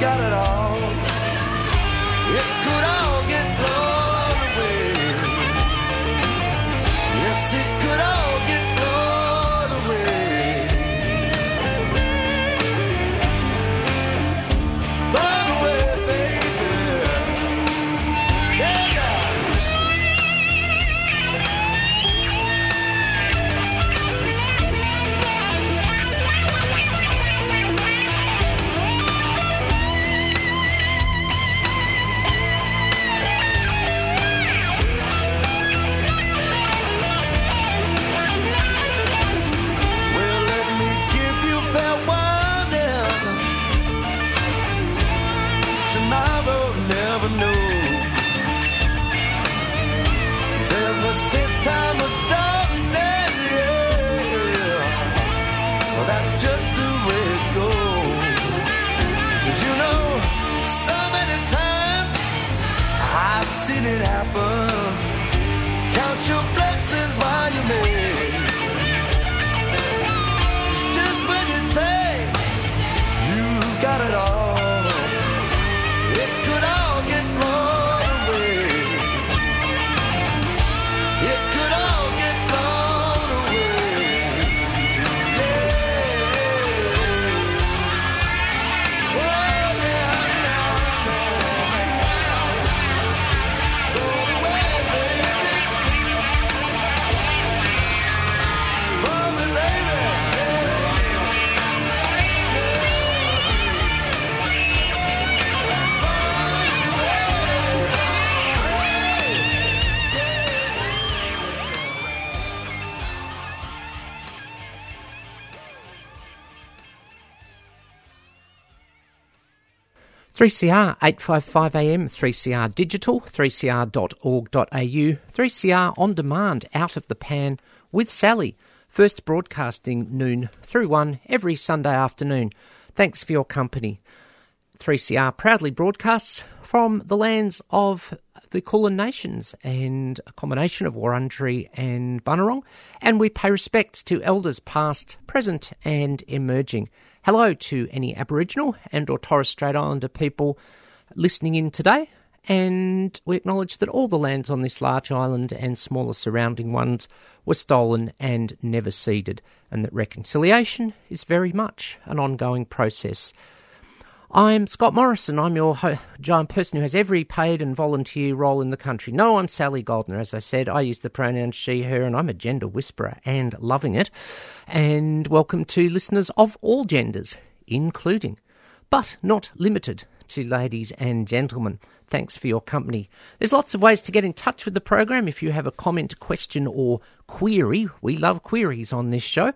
got it all, it could all 3CR 855 AM, 3CR digital, 3cr.org.au, 3CR on demand, out of the pan with Sally. First broadcasting noon through one every Sunday afternoon. Thanks for your company. 3CR proudly broadcasts from the lands of the Kulin Nations and a combination of Wurundjeri and Bunurong, and we pay respects to elders past, present, and emerging. Hello to any Aboriginal and or Torres Strait Islander people listening in today, and we acknowledge that all the lands on this large island and smaller surrounding ones were stolen and never ceded, and that reconciliation is very much an ongoing process. I'm Scott Morrison. I'm your ho- giant person who has every paid and volunteer role in the country. No, I'm Sally Goldner. As I said, I use the pronouns she, her, and I'm a gender whisperer and loving it. And welcome to listeners of all genders, including, but not limited to ladies and gentlemen. Thanks for your company. There's lots of ways to get in touch with the program if you have a comment, question, or query. We love queries on this show.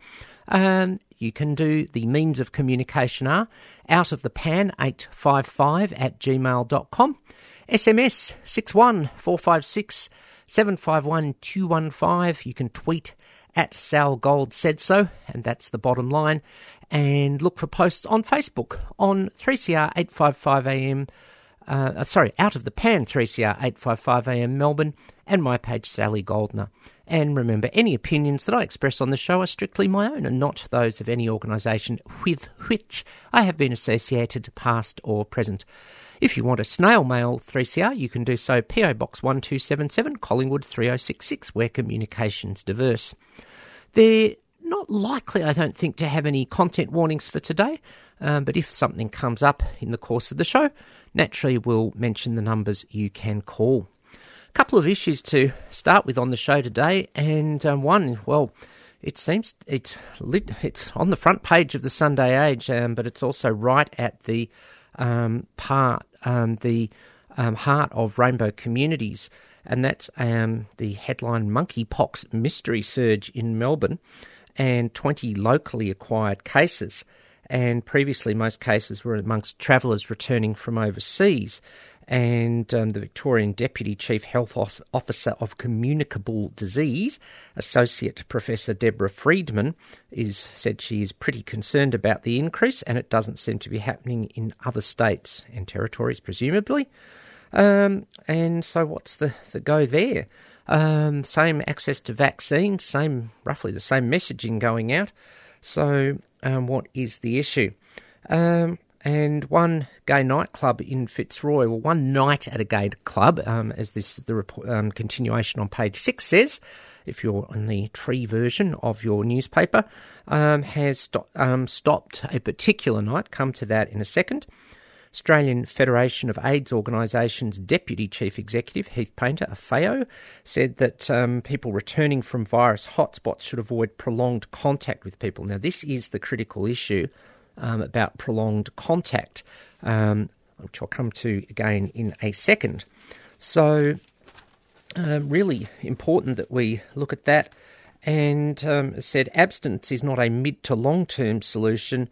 Um, you can do the means of communication are out of the pan 855 at gmail.com, SMS 61456 751 215. You can tweet at Sal Gold said so, and that's the bottom line. And look for posts on Facebook on 3CR 855 AM. Uh, sorry, out of the pan 3CR 855 AM Melbourne and my page Sally Goldner. And remember, any opinions that I express on the show are strictly my own and not those of any organisation with which I have been associated, past or present. If you want a snail mail 3CR, you can do so PO Box 1277, Collingwood 3066, where communications diverse. They're not likely, I don't think, to have any content warnings for today, um, but if something comes up in the course of the show, naturally we'll mention the numbers you can call A couple of issues to start with on the show today, and um, one, well, it seems it's lit, it's on the front page of the Sunday Age, um, but it's also right at the um, part um, the um, heart of rainbow communities, and that's um, the headline "Monkeypox Mystery Surge in Melbourne," and twenty locally acquired cases. And previously, most cases were amongst travellers returning from overseas and um, the Victorian Deputy Chief Health Officer of Communicable Disease, Associate Professor Deborah Friedman, is said she is pretty concerned about the increase, and it doesn't seem to be happening in other states and territories, presumably. Um, and so, what's the, the go there? Um, same access to vaccines, same roughly the same messaging going out. So, um, what is the issue? Um, and one gay nightclub in Fitzroy, well, one night at a gay club, um, as this the report, um, continuation on page six says, if you're on the tree version of your newspaper, um, has sto- um, stopped a particular night. Come to that in a second. Australian Federation of AIDS Organisations Deputy Chief Executive Heath Paynter, AFAO, said that um, people returning from virus hotspots should avoid prolonged contact with people. Now, this is the critical issue um, about prolonged contact, um, which I'll come to again in a second. So, uh, really important that we look at that. And um, said abstinence is not a mid to long term solution,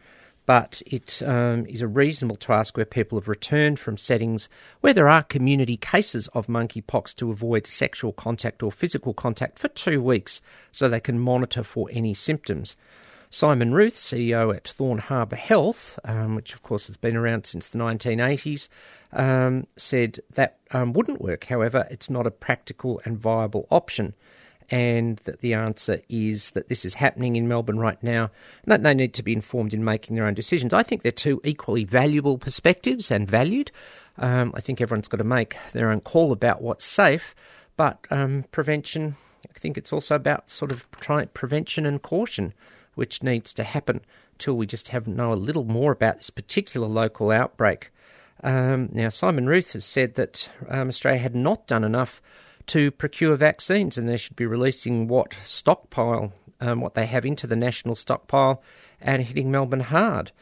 but it um, is a reasonable task where people have returned from settings where there are community cases of monkeypox to avoid sexual contact or physical contact for two weeks so they can monitor for any symptoms. Simon Ruth, CEO at Thorne Harbour Health, um, which of course has been around since the 1980s, um, said that um, wouldn't work. However, it's not a practical and viable option. And that the answer is that this is happening in Melbourne right now, and that they need to be informed in making their own decisions. I think they're two equally valuable perspectives and valued. Um, I think everyone's got to make their own call about what's safe, but um, prevention, I think it's also about sort of try, prevention and caution which needs to happen till we just have know a little more about this particular local outbreak. Um, now, Simon Ruth has said that um, Australia had not done enough to procure vaccines, and they should be releasing what stockpile, um, what they have into the national stockpile, and hitting Melbourne hard.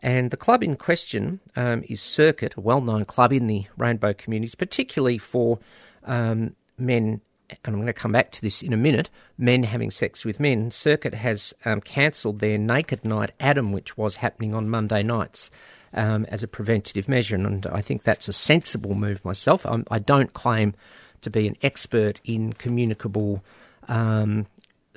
And the club in question um, is Circuit, a well-known club in the rainbow communities, particularly for um, men and I'm going to come back to this in a minute, men having sex with men, Circuit has um, cancelled their Naked Night Adam, which was happening on Monday nights. um, as a preventative measure, and I think that's a sensible move myself. I'm, I do not claim to be an expert in communicable um,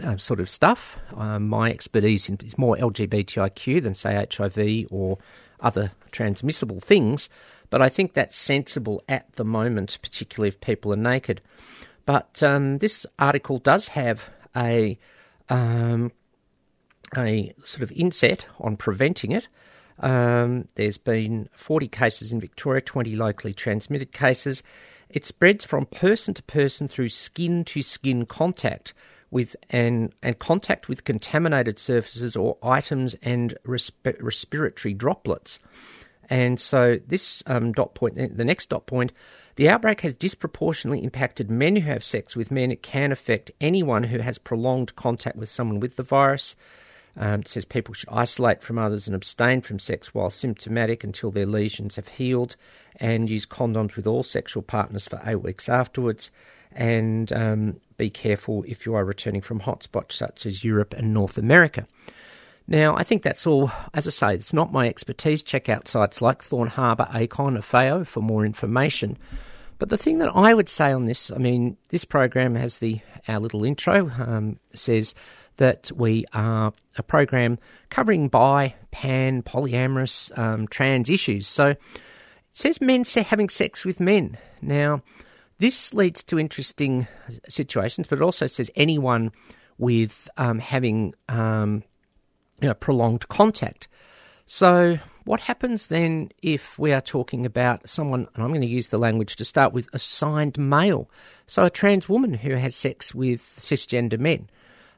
uh, sort of stuff. Um, my expertise is more LGBTIQ than, say, HIV or other transmissible things, but I think that's sensible at the moment, particularly if people are naked. But um, this article does have a um, a sort of inset on preventing it. Um, there's been 40 cases in Victoria, 20 locally transmitted cases. It spreads from person to person through skin to skin contact with and, and contact with contaminated surfaces or items and resp- respiratory droplets. And so this um, dot point, the next dot point, the outbreak has disproportionately impacted men who have sex with men. It can affect anyone who has prolonged contact with someone with the virus. Um, it says people should isolate from others and abstain from sex while symptomatic until their lesions have healed, and use condoms with all sexual partners for eight weeks afterwards. And um, be careful if you are returning from hotspots such as Europe and North America. Now, I think that's all. As I say, it's not my expertise. Check out sites like Thorne Harbour, ACON, or FAO for more information. But the thing that I would say on this, I mean, this program has the our little intro um, says that we are a program covering bi, pan, polyamorous, um, trans issues. So it says men having sex with men. Now, this leads to interesting situations, but it also says anyone with um, having um, you know, prolonged contact. So, what happens then if we are talking about someone, and I'm going to use the language to start with, assigned male? So, a trans woman who has sex with cisgender men,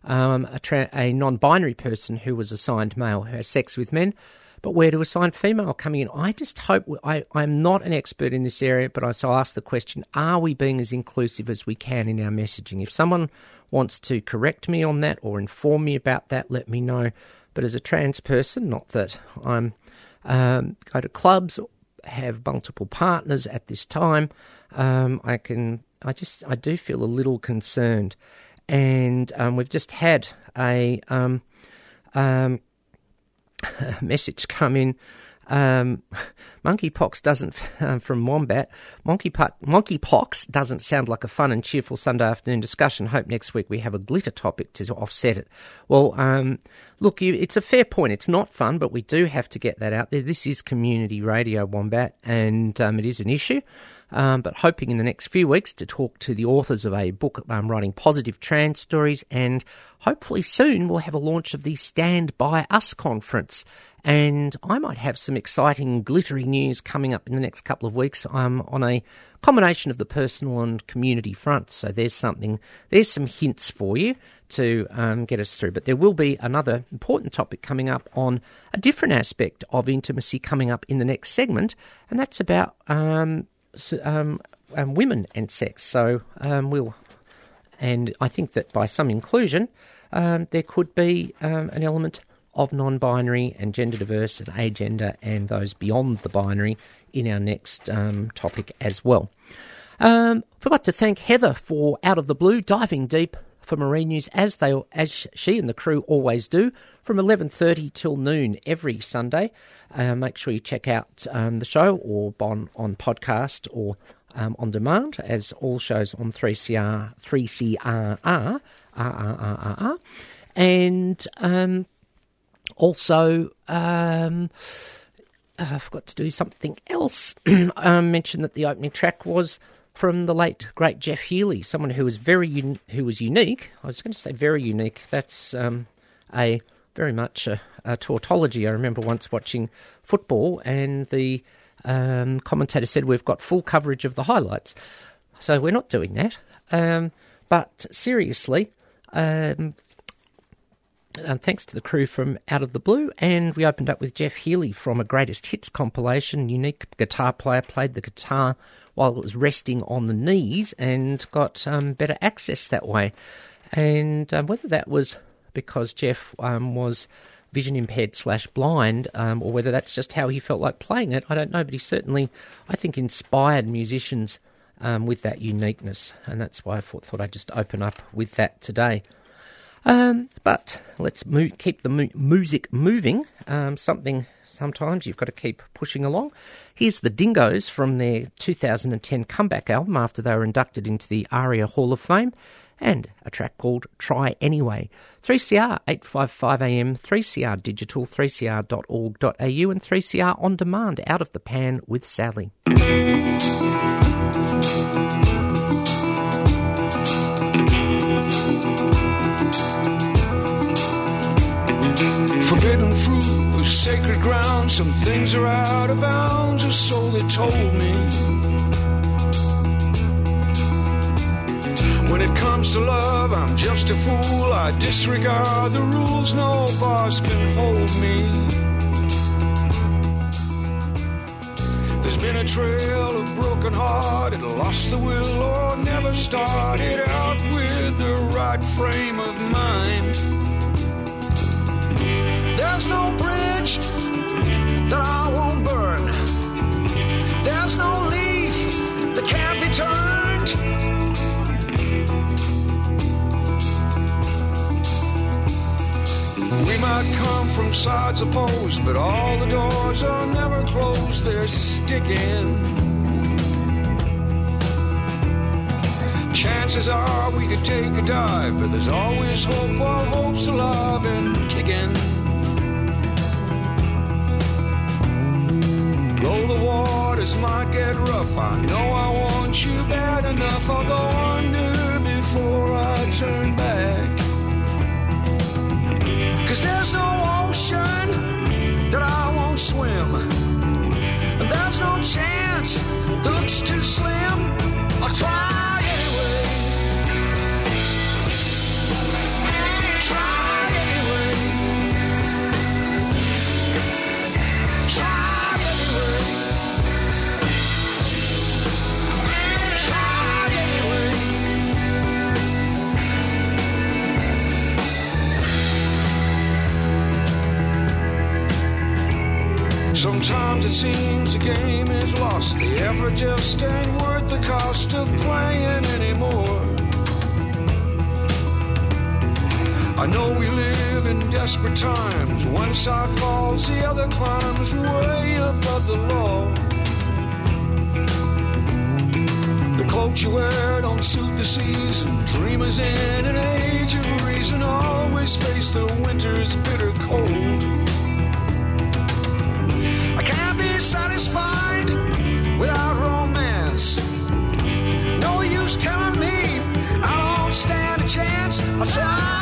um, a, tra- a non binary person who was assigned male who has sex with men, but where to assign female coming in? I just hope, I, I'm not an expert in this area, but I so ask the question are we being as inclusive as we can in our messaging? If someone wants to correct me on that or inform me about that, let me know. But as a trans person, not that I'm um, go to clubs, have multiple partners at this time, um, I can. I just I do feel a little concerned, and um, we've just had a um, um, message come in um, monkeypox doesn't, uh, from Wombat, monkeypox, monkeypox doesn't sound like a fun and cheerful Sunday afternoon discussion. Hope next week we have a glitter topic to offset it. Well, um, look, you, it's a fair point. It's not fun, but we do have to get that out there. This is community radio, Wombat, and um, it is an issue. Um, but hoping in the next few weeks to talk to the authors of a book um, writing positive trans stories, and hopefully soon we'll have a launch of the Stand By Us conference and I might have some exciting, glittery news coming up in the next couple of weeks um, on a combination of the personal and community fronts. So there's something, there's some hints for you to um, get us through. But there will be another important topic coming up on a different aspect of intimacy coming up in the next segment, and that's about um, um, um women and sex. So um, we'll, and I think that by some inclusion, um, there could be an element of non binary and gender diverse and agender and those beyond the binary in our next um, topic as well. Um, forgot to thank Heather for Out of the Blue diving deep for marine news as they as she and the crew always do from 11:30 till noon every Sunday. Uh, make sure you check out um, the show or on on podcast or um, on demand as all shows on 3CR 3CR are, are, are, are, are. and um, also, um, I forgot to do something else. I mentioned that the opening track was from the late great Jeff Healey, someone who was very un- who was unique. I was going to say very unique. That's um, a very much a, a, tautology. I remember once watching football, and the um, commentator said, "We've got full coverage of the highlights." So we're not doing that. Um, but seriously, um, and thanks to the crew from Out of the Blue. And we opened up with Jeff Healey from a greatest hits compilation. Unique guitar player played the guitar while it was resting on the knees and got um, better access that way. And um, whether that was because Jeff um, was vision impaired slash blind, um, or whether that's just how he felt like playing it, I don't know. But he certainly, I think, inspired musicians um, with that uniqueness, and that's why I thought, thought I'd just open up with that today. Um, but let's keep the mu- music moving. Um, something sometimes you've got to keep pushing along. Here's the Dingoes from their 2010 comeback album after they were inducted into the ARIA Hall of Fame, and a track called Try Anyway. 3CR 855am, 3CR Digital, 3cr.org.au, and 3CR On Demand, Out of the Pan with Sally. Some things are out of bounds, or so they told me. When it comes to love, I'm just a fool. I disregard the rules, no bars can hold me. There's been a trail of broken hearted, lost the will, or never started out with the right frame of mind. There's no bridge that I won't burn. There's no leaf that can't be turned. We might come from sides opposed, but all the doors are never closed, they're sticking. Chances are we could take a dive, but there's always hope while hope's alive and kicking. Waters might get rough, I know I want you bad enough. I'll go under before I turn back. Cause there's no ocean that I won't swim. And there's no chance that looks too slim. I'll try Sometimes it seems the game is lost. The effort just ain't worth the cost of playing anymore. I know we live in desperate times. One side falls, the other climbs way above the law. The clothes you wear don't suit the season. Dreamers in an age of reason always face the winter's bitter cold. I don't stand a try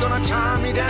gonna tie me down,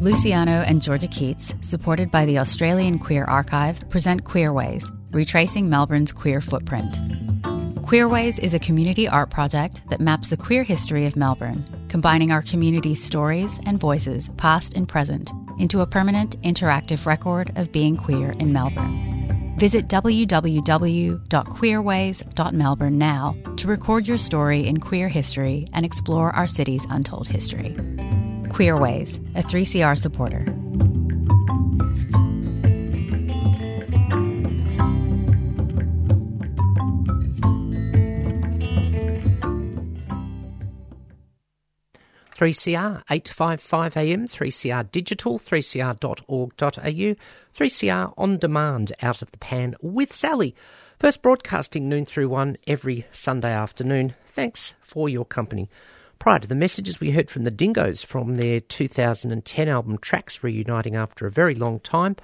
Luciano and Georgia Keats, supported by the Australian Queer Archive, present Queerways, retracing Melbourne's queer footprint. Queerways is a community art project that maps the queer history of Melbourne, combining our community's stories and voices, past and present, into a permanent interactive record of being queer in Melbourne. Visit www.queerways.melbourne now to record your story in queer history and explore our city's untold history. Queerways, a 3CR supporter. Three CR eight five five AM, three CR digital, three CR.org.au, three CR on demand out of the pan with Sally. First broadcasting noon through one every Sunday afternoon. Thanks for your company. Prior to the messages, we heard from the Dingoes from their 2010 album Tracks, reuniting after a very long time,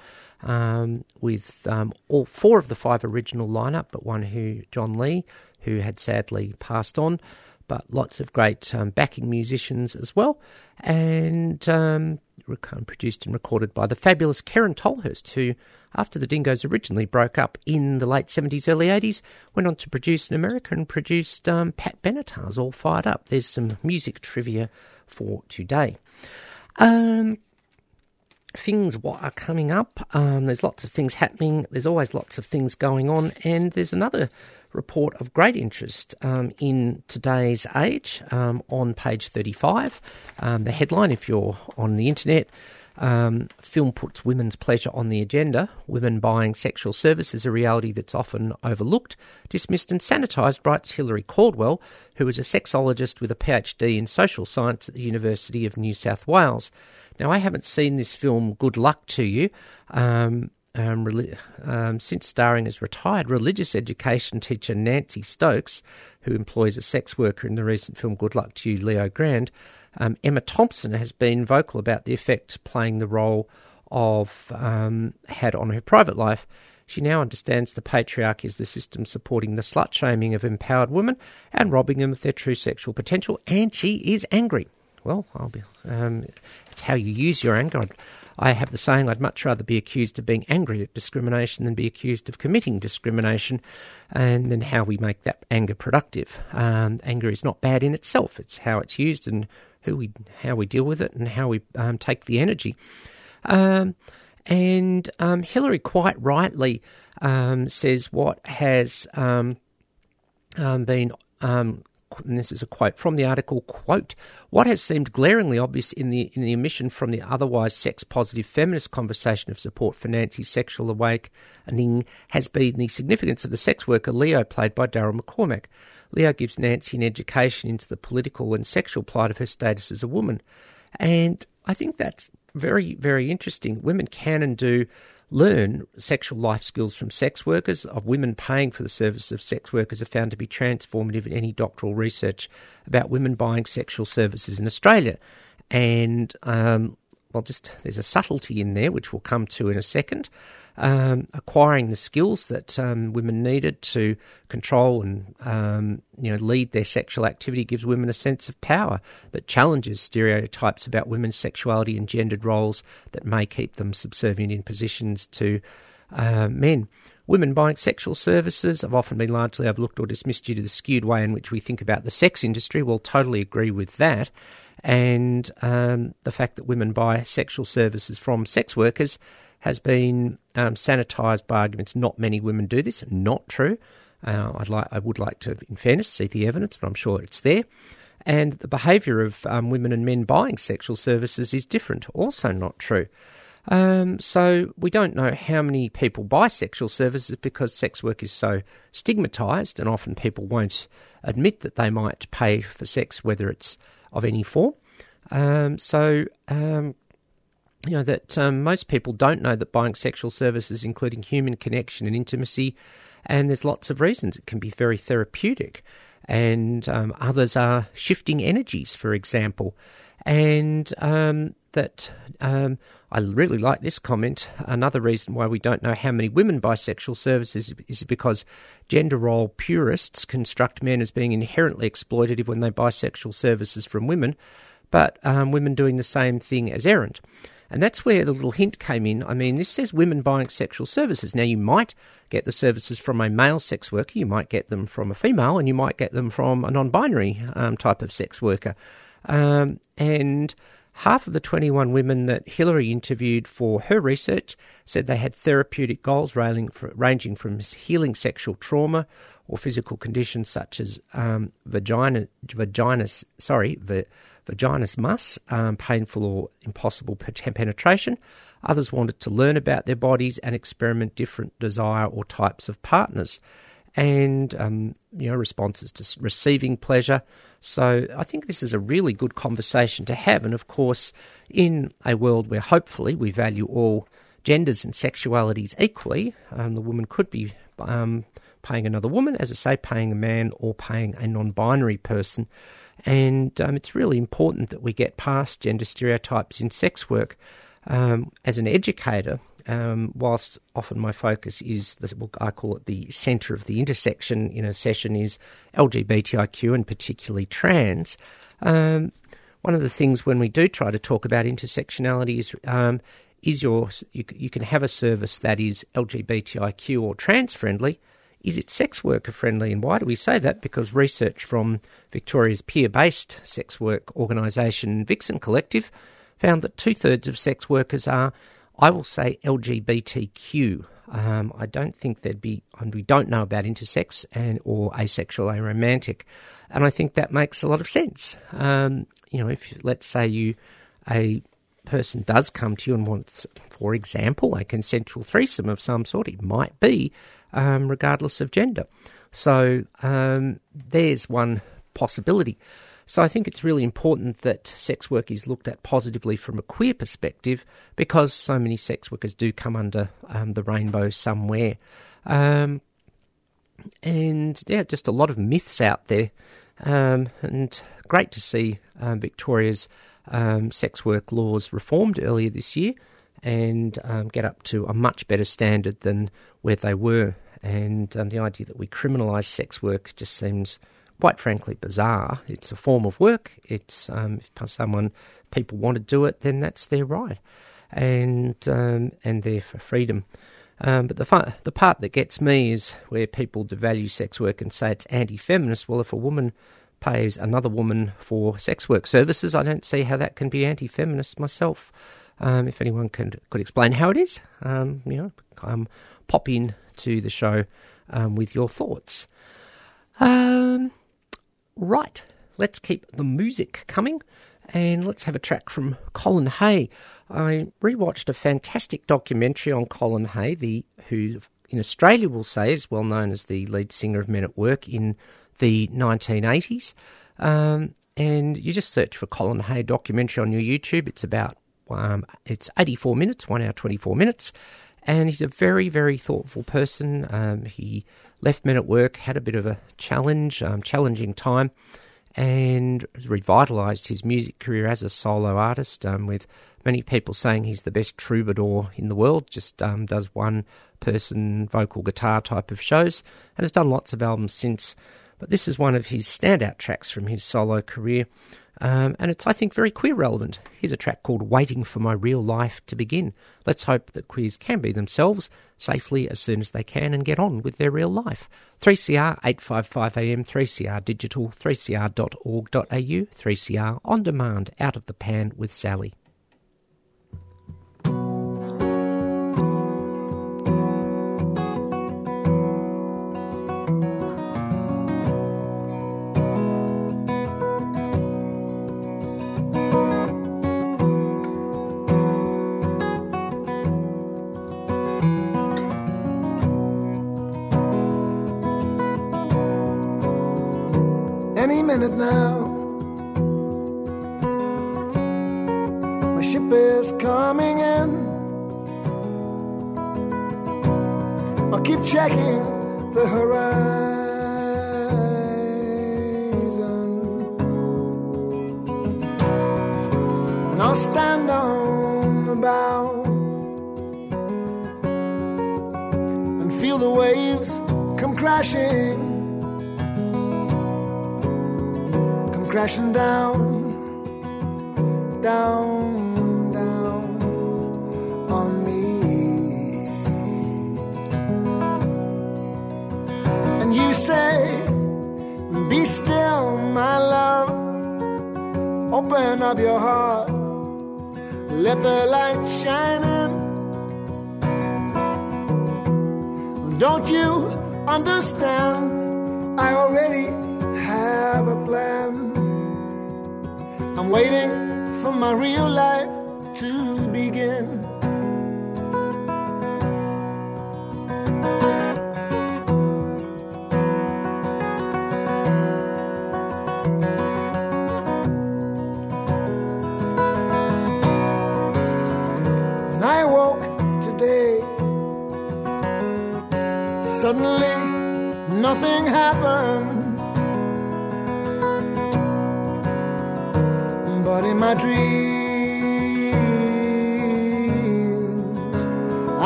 um, with um, all four of the five original lineup, but one who, John Lee, who had sadly passed on, but lots of great um, backing musicians as well, and um, rec- produced and recorded by the fabulous Kerryn Tolhurst, who, after the Dingoes originally broke up in the late 70s, early 80s, went on to produce in America and produced um, Pat Benatar's All Fired Up. There's some music trivia for today. Um, things what are coming up. Um, there's lots of things happening. There's always lots of things going on, and there's another report of great interest um, in today's age um, on page 35. Um, the headline, if you're on the internet. Um, film puts women's pleasure on the agenda. Women buying sexual services, a reality that's often overlooked, dismissed, and sanitised, writes Hilary Caldwell, who is a sexologist with a PhD in social science at the University of New South Wales. Now, I haven't seen this film, Good Luck to You. Um, um, um, since starring as retired religious education teacher Nancy Stokes, who employs a sex worker in the recent film Good Luck to You, Leo Grand, um, Emma Thompson has been vocal about the effect playing the role of um, had on her private life. She now understands the patriarchy is the system supporting the slut shaming of empowered women and robbing them of their true sexual potential, and she is angry. Well, I'll be. Um, it's how you use your anger. I'd, I have the saying I'd much rather be accused of being angry at discrimination than be accused of committing discrimination, and then how we make that anger productive. Um, anger is not bad in itself; it's how it's used and who we how we deal with it and how we um, take the energy. Um, and um, Hilary quite rightly um, says what has um, been and this is a quote from the article quote what has seemed glaringly obvious in the in the omission from the otherwise sex positive feminist conversation of support for Nancy's sexual awakening has been the significance of the sex worker Leo played by Daryl McCormack. Leo gives Nancy an education into the political and sexual plight of her status as a woman. And I think that's very very interesting. Women can and do learn sexual life skills from sex workers, of women paying for the service of sex workers are found to be transformative in any doctoral research about women buying sexual services in Australia. And, um, well, just there's a subtlety in there, which we'll come to in a second. Um, acquiring the skills that um, women needed to control and um, you know lead their sexual activity gives women a sense of power that challenges stereotypes about women's sexuality and gendered roles that may keep them subservient in positions to uh, men. Women buying sexual services have often been largely overlooked or dismissed due to the skewed way in which we think about the sex industry. We'll totally agree with that. And um, the fact that women buy sexual services from sex workers has been um, sanitised by arguments. Not many women do this. Not true. Uh, I'd like, I would like to, in fairness, see the evidence, but I'm sure it's there. And the behaviour of um, women and men buying sexual services is different. Also, not true. Um, so we don't know how many people buy sexual services because sex work is so stigmatised, and often people won't admit that they might pay for sex, whether it's of any form. Um, so um, you know that um, most people don't know that buying sexual services, including human connection and intimacy, and there's lots of reasons it can be very therapeutic, and um, others are shifting energies, for example, and um, that um, I really like this comment. Another reason why we don't know how many women buy sexual services is because gender role purists construct men as being inherently exploitative when they buy sexual services from women, but um, women doing the same thing as errant. And that's where the little hint came in. I mean, this says women buying sexual services. Now, you might get the services from a male sex worker, you might get them from a female, and you might get them from a non binary um, type of sex worker. Um, and half of the 21 women that Hilary interviewed for her research said they had therapeutic goals ranging from healing sexual trauma or physical conditions such as um, vagina, vaginas, sorry, va, vaginismus, um, painful or impossible penetration. Others wanted to learn about their bodies and experiment different desire or types of partners, and um, you know responses to receiving pleasure. So I think this is a really good conversation to have, and of course, in a world where hopefully we value all genders and sexualities equally, um, the woman could be um, paying another woman, as I say, paying a man or paying a non-binary person. And um, it's really important that we get past gender stereotypes in sex work. Um, as an educator, um, whilst often my focus is, the, I call it the centre of the intersection in a session, is LGBTIQ and particularly trans. Um, one of the things when we do try to talk about intersectionality is um, is your you, you, can have a service that is LGBTIQ or trans friendly, is it sex worker friendly? And why do we say that? Because research from Victoria's peer based sex work organisation Vixen Collective found that two thirds of sex workers are, I will say, LGBTQ. Um, I don't think there'd be, and we don't know about intersex and or asexual, aromantic, and I think that makes a lot of sense. Um, you know, if let's say you a person does come to you and wants, for example, a consensual threesome of some sort, it might be um, regardless of gender. So um, there's one possibility. So I think it's really important that sex work is looked at positively from a queer perspective because so many sex workers do come under um, the rainbow somewhere. Um, and yeah, just a lot of myths out there. Um, and great to see um, Victoria's um, sex work laws reformed earlier this year and um, get up to a much better standard than where they were and the idea that we criminalise sex work just seems quite frankly bizarre. It's a form of work. It's um, if someone people want to do it, then that's their right, and um, and for freedom. Um, but the fun, the part that gets me is where people devalue sex work and say it's anti-feminist. Well, if a woman pays another woman for sex work services, I don't see how that can be anti-feminist myself. Um, if anyone can could explain how it is, um, you know, um, pop in to the show um, with your thoughts. Right, let's keep the music coming and let's have a track from Colin Hay. I rewatched a fantastic documentary on Colin Hay, the who in Australia will say is well known as the lead singer of Men at Work in the 1980s. Um, and you just search for Colin Hay documentary on your YouTube. It's about um, it's 84 minutes, one hour 24 minutes, and he's a very, very thoughtful person. Um, he left men at work, had a bit of a challenge, um, challenging time, and revitalised his music career as a solo artist. Um, with many people saying he's the best troubadour in the world. Just um, does one person vocal guitar type of shows, and has done lots of albums since. But this is one of his standout tracks from his solo career. Um, and it's, I think, very queer relevant. Here's a track called Waiting for My Real Life to Begin. Let's hope that queers can be themselves safely as soon as they can and get on with their real life. 3CR 855am, 3CR digital, 3cr.org.au, 3CR on demand, out of the pan with Sally. Now. My ship is coming in. I'll keep checking the horizon. And I'll stand on the bow and feel the waves come crashing. Crashing down, down, down on me. And you say, Be still, my love. Open up your heart, let the light shine in. Don't you understand? I already have a plan. I'm waiting for my real life to begin. When I woke today, suddenly nothing happened. But in my dreams,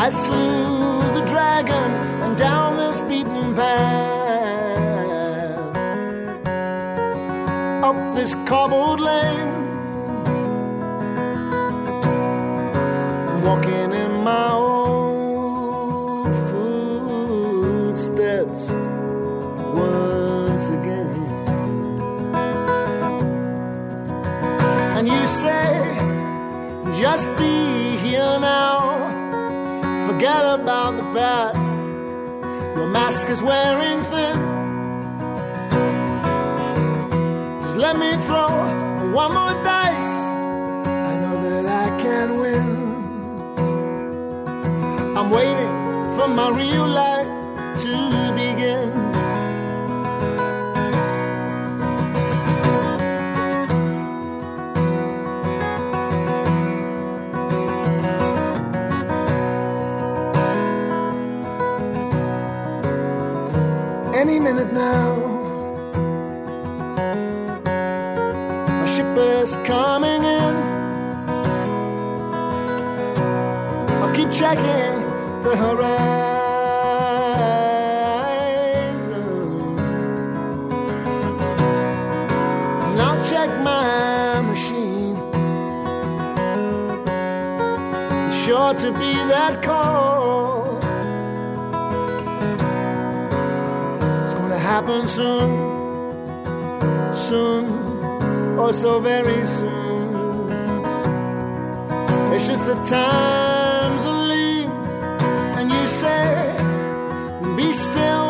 I slew the dragon and down this beaten path, up this cobbled lane, walking in my just be here now. Forget about the past. Your mask is wearing thin. Just let me throw one more dice. I know that I can win. I'm waiting for my real life any minute now. My ship is coming in. I'll keep checking the horizon. And I'll check my machine. It's sure to be that call. Happen soon, soon, oh so very soon. It's just the times are lean, and you say, Be still,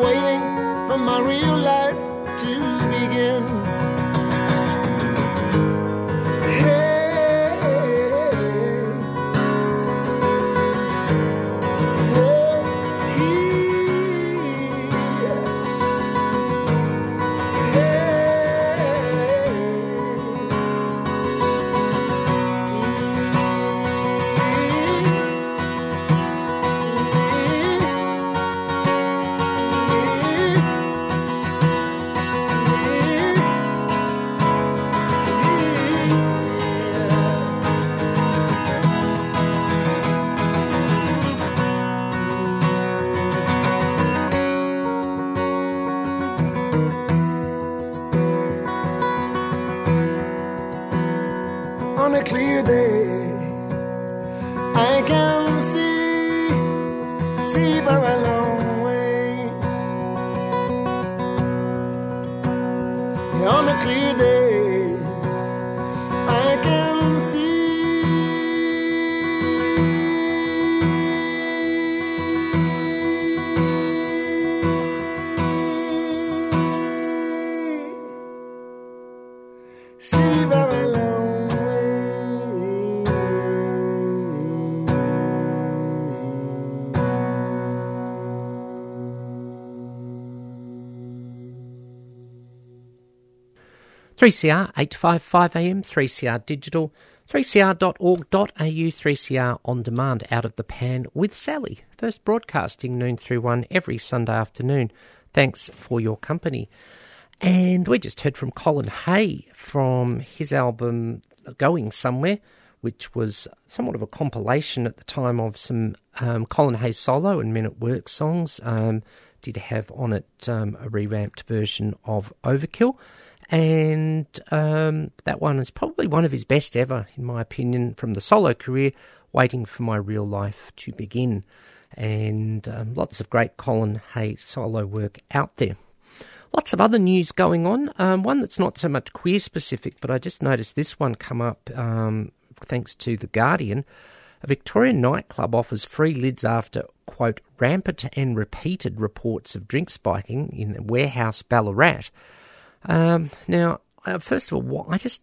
waiting for my real life on a clear day. I can see, see for a long way. On a clear day. 3CR 855 AM, 3CR digital, 3cr.org.au, 3CR on demand out of the pan with Sally. First broadcasting noon through one every Sunday afternoon. Thanks for your company. And we just heard from Colin Hay from his album Going Somewhere, which was somewhat of a compilation at the time of some um, Colin Hay solo and Men at Work songs. Um, did have on it um, a revamped version of Overkill. And um, that one is probably one of his best ever, in my opinion, from the solo career, Waiting for My Real Life to Begin. And um, lots of great Colin Hay solo work out there. Lots of other news going on. Um, one that's not so much queer specific, but I just noticed this one come up um, thanks to The Guardian. A Victorian nightclub offers free lids after, quote, rampant and repeated reports of drink spiking in Warehouse Ballarat. Um, now, uh, first of all, what, I just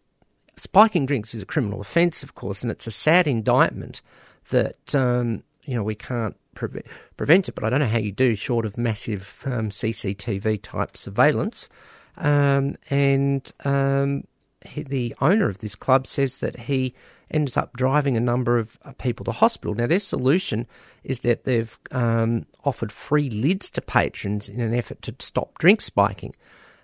spiking drinks is a criminal offence, of course, and it's a sad indictment that um, you know we can't preve- prevent it. But I don't know how you do, short of massive um, CCTV type surveillance. Um, and um, he, the owner of this club says that he ends up driving a number of uh, people to hospital. Now, their solution is that they've um, offered free lids to patrons in an effort to stop drink spiking.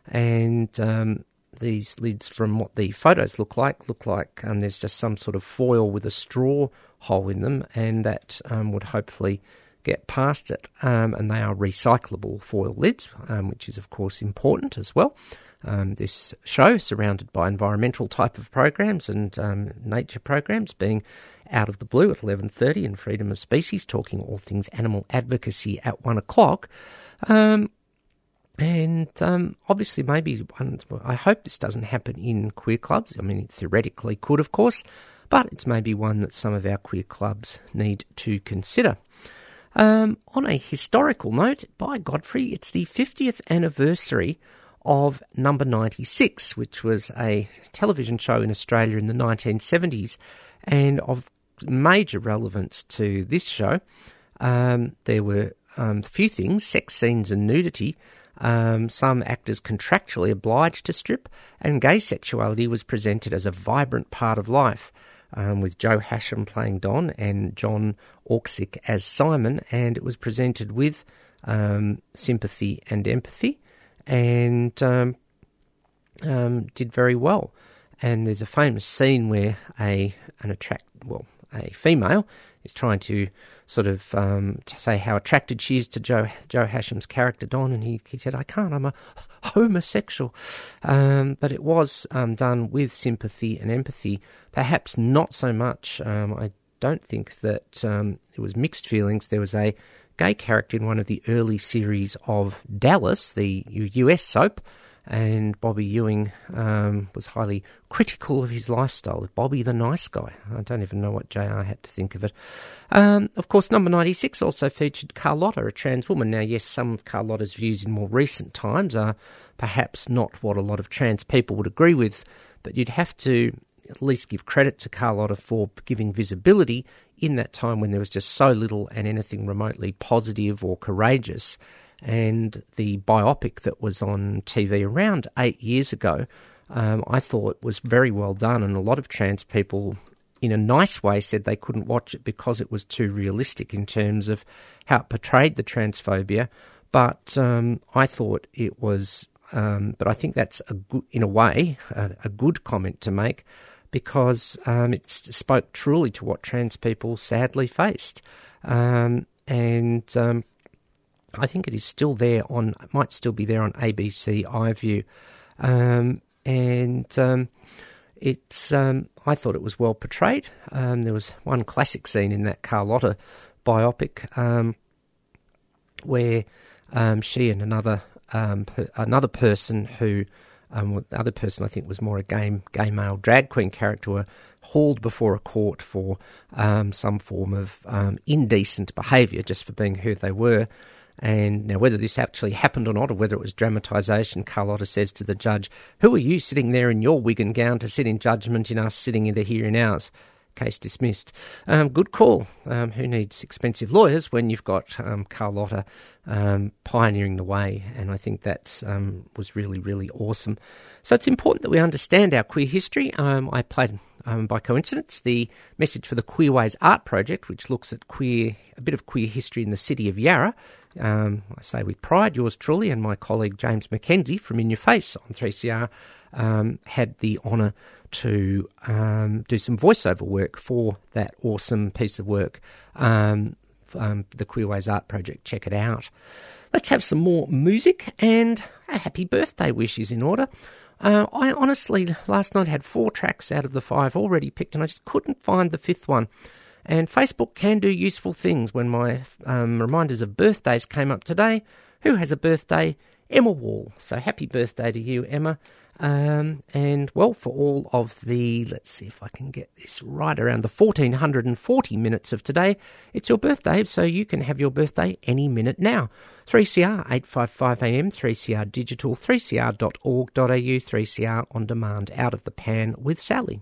And um, these lids, from what the photos look like, look like um, there's just some sort of foil with a straw hole in them, and that um, would hopefully get past it. Um, and they are recyclable foil lids, um, which is, of course, important as well. Um, this show, surrounded by environmental type of programs and nature programs, being out of the blue at 11.30 and freedom of species, talking all things animal advocacy at 1 o'clock. Um, and um, obviously, maybe one, I hope this doesn't happen in queer clubs. I mean, it theoretically could, of course, but it's maybe one that some of our queer clubs need to consider. Um, on a historical note, by Godfrey, it's the 50th anniversary of Number 96, which was a television show in Australia in the 1970s, and of major relevance to this show. Um, there were um, a few things sex scenes and nudity. Um, some actors contractually obliged to strip, and gay sexuality was presented as a vibrant part of life, um, with Joe Hasham playing Don and John Orksick as Simon, and it was presented with um, sympathy and empathy, and um, um, did very well. And there's a famous scene where a an attract well a female is trying to sort of um, to say how attracted she is to Joe Joe Hasham's character Don, and he, he said, "I can't, I'm a homosexual." Um, but it was um, done with sympathy and empathy, perhaps not so much. Um, I don't think that um, it was mixed feelings. There was a gay character in one of the early series of Dallas, the US soap, and Bobby Ewing um, was highly critical of his lifestyle. Bobby the nice guy. I don't even know what JR had to think of it. Um, of course, number 96 also featured Carlotta, a trans woman. Now, yes, some of Carlotta's views in more recent times are perhaps not what a lot of trans people would agree with, but you'd have to at least give credit to Carlotta for giving visibility in that time when there was just so little and anything remotely positive or courageous and the biopic that was on TV around eight years ago, um, I thought was very well done, and a lot of trans people, in a nice way, said they couldn't watch it because it was too realistic in terms of how it portrayed the transphobia. But um, I thought it was, um, but I think that's a good, in a way, a, a good comment to make because um, it spoke truly to what trans people sadly faced. Um, and um, I think it is still there on, might still be there on ABC iView. Um, and um, it's, um, I thought it was well portrayed. Um, there was one classic scene in that Carlotta biopic um, where um, she and another per, another person who um, the other person I think was more a game gay male drag queen character, were hauled before a court for some form of indecent behaviour just for being who they were. And now, whether this actually happened or not, or whether it was dramatisation, Carlotta says to the judge, Who are you sitting there in your wig and gown to sit in judgment in us sitting in the here and ours? Case dismissed. Um, good call. Um, who needs expensive lawyers when you've got um, Carlotta um, pioneering the way? And I think that um, was really, really awesome. So it's important that we understand our queer history. Um, I played, by coincidence, the message for the Queerways Art Project, which looks at queer, a bit of queer history in the city of Yarra. I say with pride, yours truly and my colleague James McKenzie from In Your Face on 3CR had the honour to um, do some voiceover work for that awesome piece of work, um, um, the Queerways Art Project. Check it out. Let's have some more music and a happy birthday wish is in order. Uh, I honestly last night had four tracks out of the five already picked, and I just couldn't find the fifth one. And Facebook can do useful things. When my um, reminders of birthdays came up today, who has a birthday? Emma Wall. So happy birthday to you, Emma. Um, and well, for all of the, let's see if I can get this right around the 1440 minutes of today, it's your birthday, so you can have your birthday any minute now. 3CR 855am, 3CR digital, 3cr.org.au, 3CR on demand, out of the pan with Sally.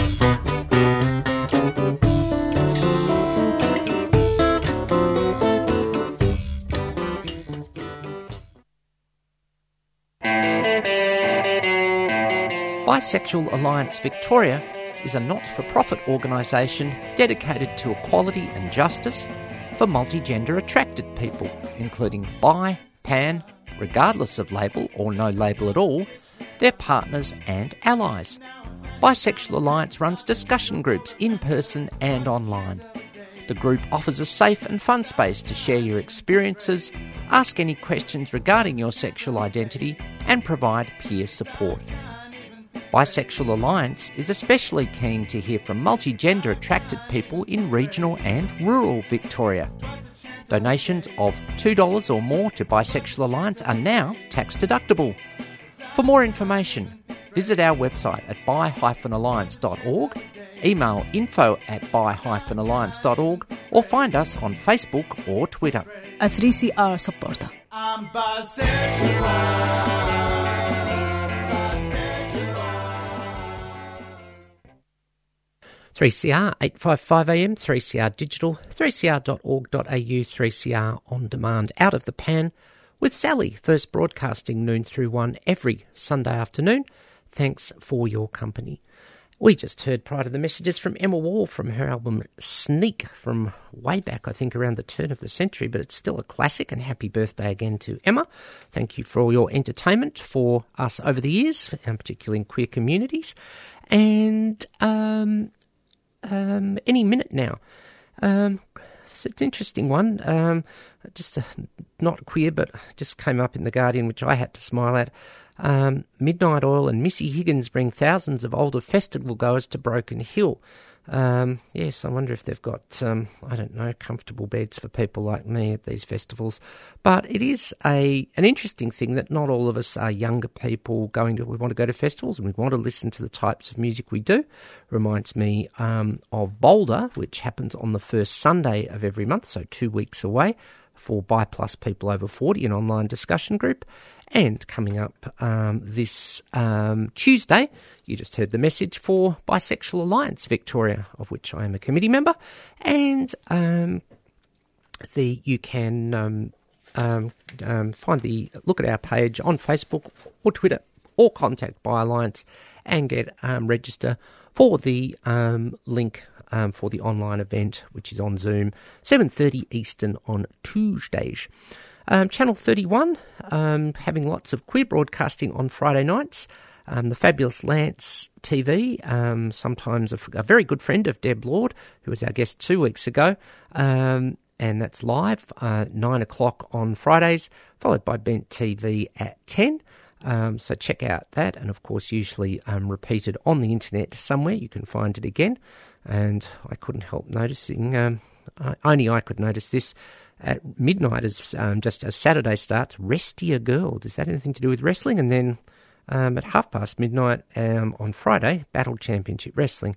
Bisexual Alliance Victoria is a not for profit organisation dedicated to equality and justice for multigender attracted people, including bi, pan, regardless of label or no label at all, their partners and allies. Bisexual Alliance runs discussion groups in person and online. The group offers a safe and fun space to share your experiences, ask any questions regarding your sexual identity, and provide peer support. Bisexual Alliance is especially keen to hear from multigender attracted people in regional and rural Victoria. Donations of $2 or more to Bisexual Alliance are now tax deductible. For more information, visit our website at bi-alliance.org, email info at bi-alliance.org, or find us on Facebook or Twitter. A 3CR supporter. I'm bisexual. 3CR 855am, 3CR digital, 3cr.org.au, 3CR on demand, out of the pan with Sally, first broadcasting noon through one every Sunday afternoon. Thanks for your company. We just heard prior to the messages from Emma Wall from her album Sneak from way back, I think, around the turn of the century, but it's still a classic. And happy birthday again to Emma. Thank you for all your entertainment for us over the years, and particularly in queer communities. And um, um, any minute now. Um, it's an interesting one. Um, just not queer, but just came up in the Guardian, which I had to smile at. Um, Midnight Oil and Missy Higgins bring thousands of older festival goers to Broken Hill. Um, yes, I wonder if they've got, um, I don't know, comfortable beds for people like me at these festivals. But it is a an interesting thing that not all of us are younger people going to, we want to go to festivals and we want to listen to the types of music we do. Reminds me um, of Boulder, which happens on the first Sunday of every month, so two weeks away for Bi Plus people over 40, an online discussion group. And coming up um, this um, Tuesday, you just heard the message for Bisexual Alliance Victoria, of which I am a committee member, and um, the you can um, um, um, find the look at our page on Facebook or Twitter or contact Bi Alliance and get register for the link um, for the online event, which is on Zoom, 7.30 Eastern on Tuesdays. Um, Channel 31, um, having lots of queer broadcasting on Friday nights. Um, the fabulous Lance TV, um, sometimes a, very good friend of Deb Lord, who was our guest two weeks ago, um, and that's live, uh, 9 o'clock on Fridays, followed by Bent TV at 10. Um, so check out that, and of course, usually um, repeated on the internet somewhere. You can find it again. And I couldn't help noticing, um, I, only I could notice this at midnight as um, just as Saturday starts, Rest Your Girl. Does that anything to do with wrestling? And then um, at half past midnight um, on Friday, Battle Championship Wrestling.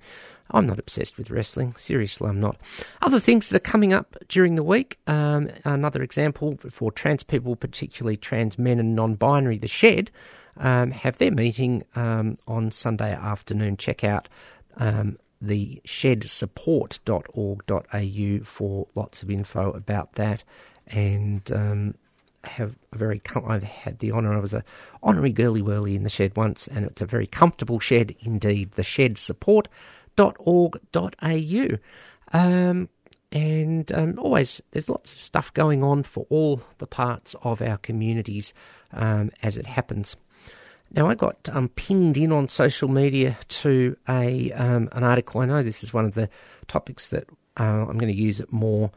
I'm not obsessed with wrestling. Seriously, I'm not. Other things that are coming up during the week. Um, another example for trans people, particularly trans men and non-binary, the Shed. Um, have their meeting um, on Sunday afternoon. Check out um, the shedsupport.org.au for lots of info about that. And um, have a very com- I've had the honour I was a honorary girly whirly in the shed once and it's a very comfortable shed indeed the shedsupport.org.au um, and um, always there's lots of stuff going on for all the parts of our communities um, as it happens now, I got um, pinged in on social media to a um, an article. I know this is one of the topics that uh, I'm going to use it more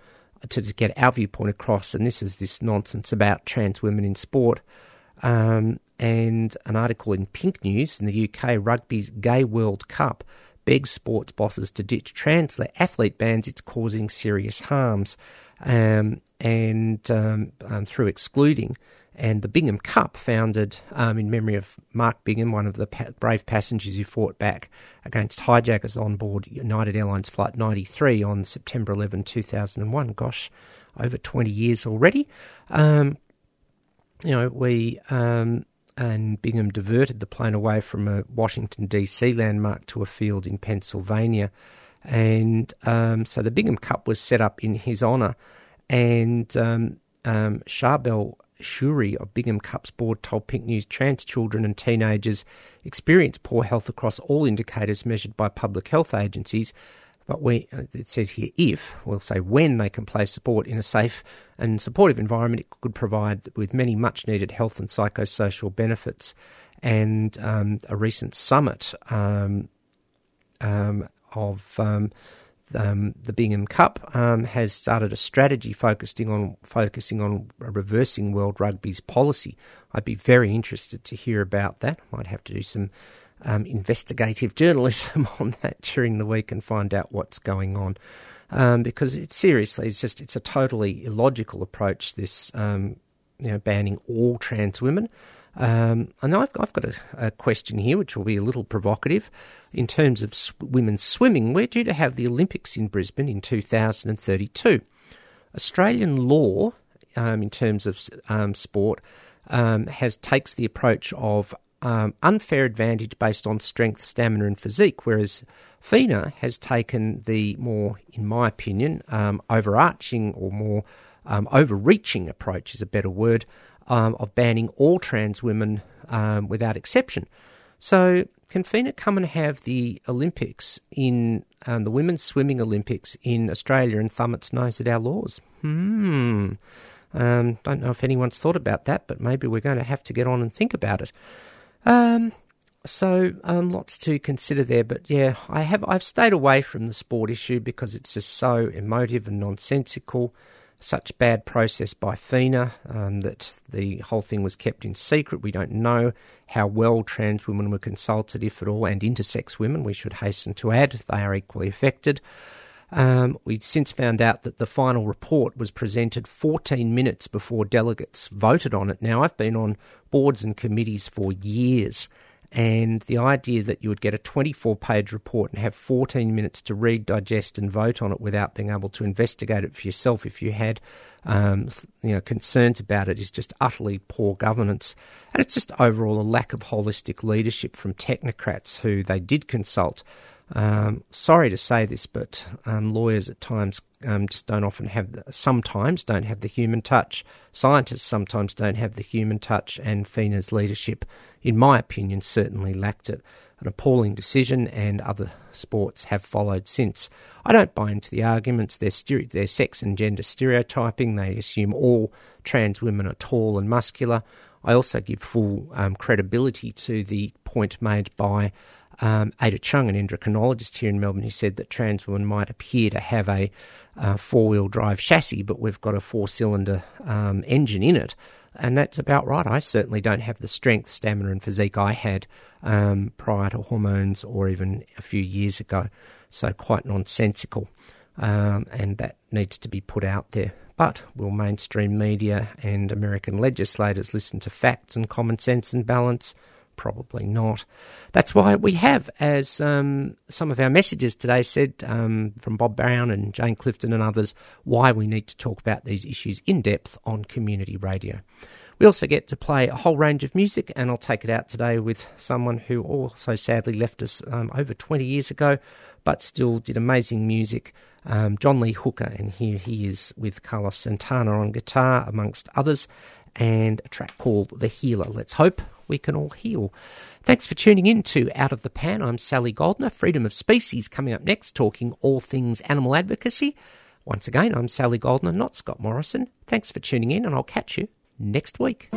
to get our viewpoint across, and this is this nonsense about trans women in sport. Um, and an article in Pink News in the UK Rugby's Gay World Cup begs sports bosses to ditch trans athlete bans, it's causing serious harms. Um, and um, um, through excluding and the Bingham Cup, founded um, in memory of Mark Bingham, one of the pa- brave passengers who fought back against hijackers on board United Airlines Flight 93 on September 11, 2001. Gosh, over 20 years already. Um, you know, we um, and Bingham diverted the plane away from a Washington D.C. landmark to a field in Pennsylvania, and um, so the Bingham Cup was set up in his honour. And um, um, Charbel Shuri of Bingham Cup's board told Pink News trans children and teenagers experience poor health across all indicators measured by public health agencies. But we, uh, it says here, if, we'll say when they can play support in a safe and supportive environment, it could provide with many much needed health and psychosocial benefits. And um, a recent summit um, um, of um, the Bingham Cup um, has started a strategy focusing on focusing on reversing World Rugby's policy. I'd be very interested to hear about that. I Might have to do some um, investigative journalism on that during the week and find out what's going on. Um, because it seriously, it's just it's a totally illogical approach. This um, you know banning all trans women. Um, and I've, I've got a, a, question here, which will be a little provocative. In terms of sw- women's swimming, we're due to have the Olympics in Brisbane in 2032. Australian law, um, in terms of um, sport, um, has takes the approach of um, unfair advantage based on strength, stamina, and physique, whereas FINA has taken the more, in my opinion, um, overarching or more overreaching approach is a better word um, of banning all trans women um, without exception. So, can FINA come and have the Olympics in um, the Women's Swimming Olympics in Australia and thumb its nose at our laws? Hmm. Um, don't know if anyone's thought about that, but maybe we're going to have to get on and think about it. Um, so um, lots to consider there, but yeah, I have I've stayed away from the sport issue because it's just so emotive and nonsensical such bad process by FINA um, that the whole thing was kept in secret. We don't know how well trans women were consulted, if at all, and intersex women, we should hasten to add, they are equally affected. Um, we've since found out that the final report was presented 14 minutes before delegates voted on it. Now, I've been on boards and committees for years and the idea that you would get a 24 page report and have 14 minutes to read, digest, and vote on it without being able to investigate it for yourself if you had um, you know, concerns about it is just utterly poor governance. And it's just overall a lack of holistic leadership from technocrats who they did consult. Um, sorry to say this, but um, lawyers at times um, just don't often have, the, sometimes don't have the human touch. Scientists sometimes don't have the human touch, and FINA's leadership, in my opinion, certainly lacked it. An appalling decision, and other sports have followed since. I don't buy into the arguments. They're, stere- they're sex and gender stereotyping. They assume all trans women are tall and muscular. I also give full um, credibility to the point made by um, Ada Cheung, an endocrinologist here in Melbourne, who said that trans women might appear to have a uh, four wheel drive chassis, but we've got a four cylinder um, engine in it. And that's about right. I certainly don't have the strength, stamina, and physique I had um, prior to hormones or even a few years ago. So, quite nonsensical. Um, and that needs to be put out there. But will mainstream media and American legislators listen to facts and common sense and balance? Probably not. That's why we have, as um, some of our messages today said um, from Bob Brown and Jane Clifton and others, why we need to talk about these issues in depth on community radio. We also get to play a whole range of music, and I'll take it out today with someone who also sadly left us um, over 20 years ago, but still did amazing music. Um, John Lee Hooker, and here he is with Carlos Santana on guitar, amongst others, and a track called The Healer. Let's hope we can all heal. Thanks for tuning in to Out of the Pan. I'm Sally Goldner. Freedom of Species coming up next, talking all things animal advocacy. Once again, I'm Sally Goldner, not Scott Morrison. Thanks for tuning in, and I'll catch you next week.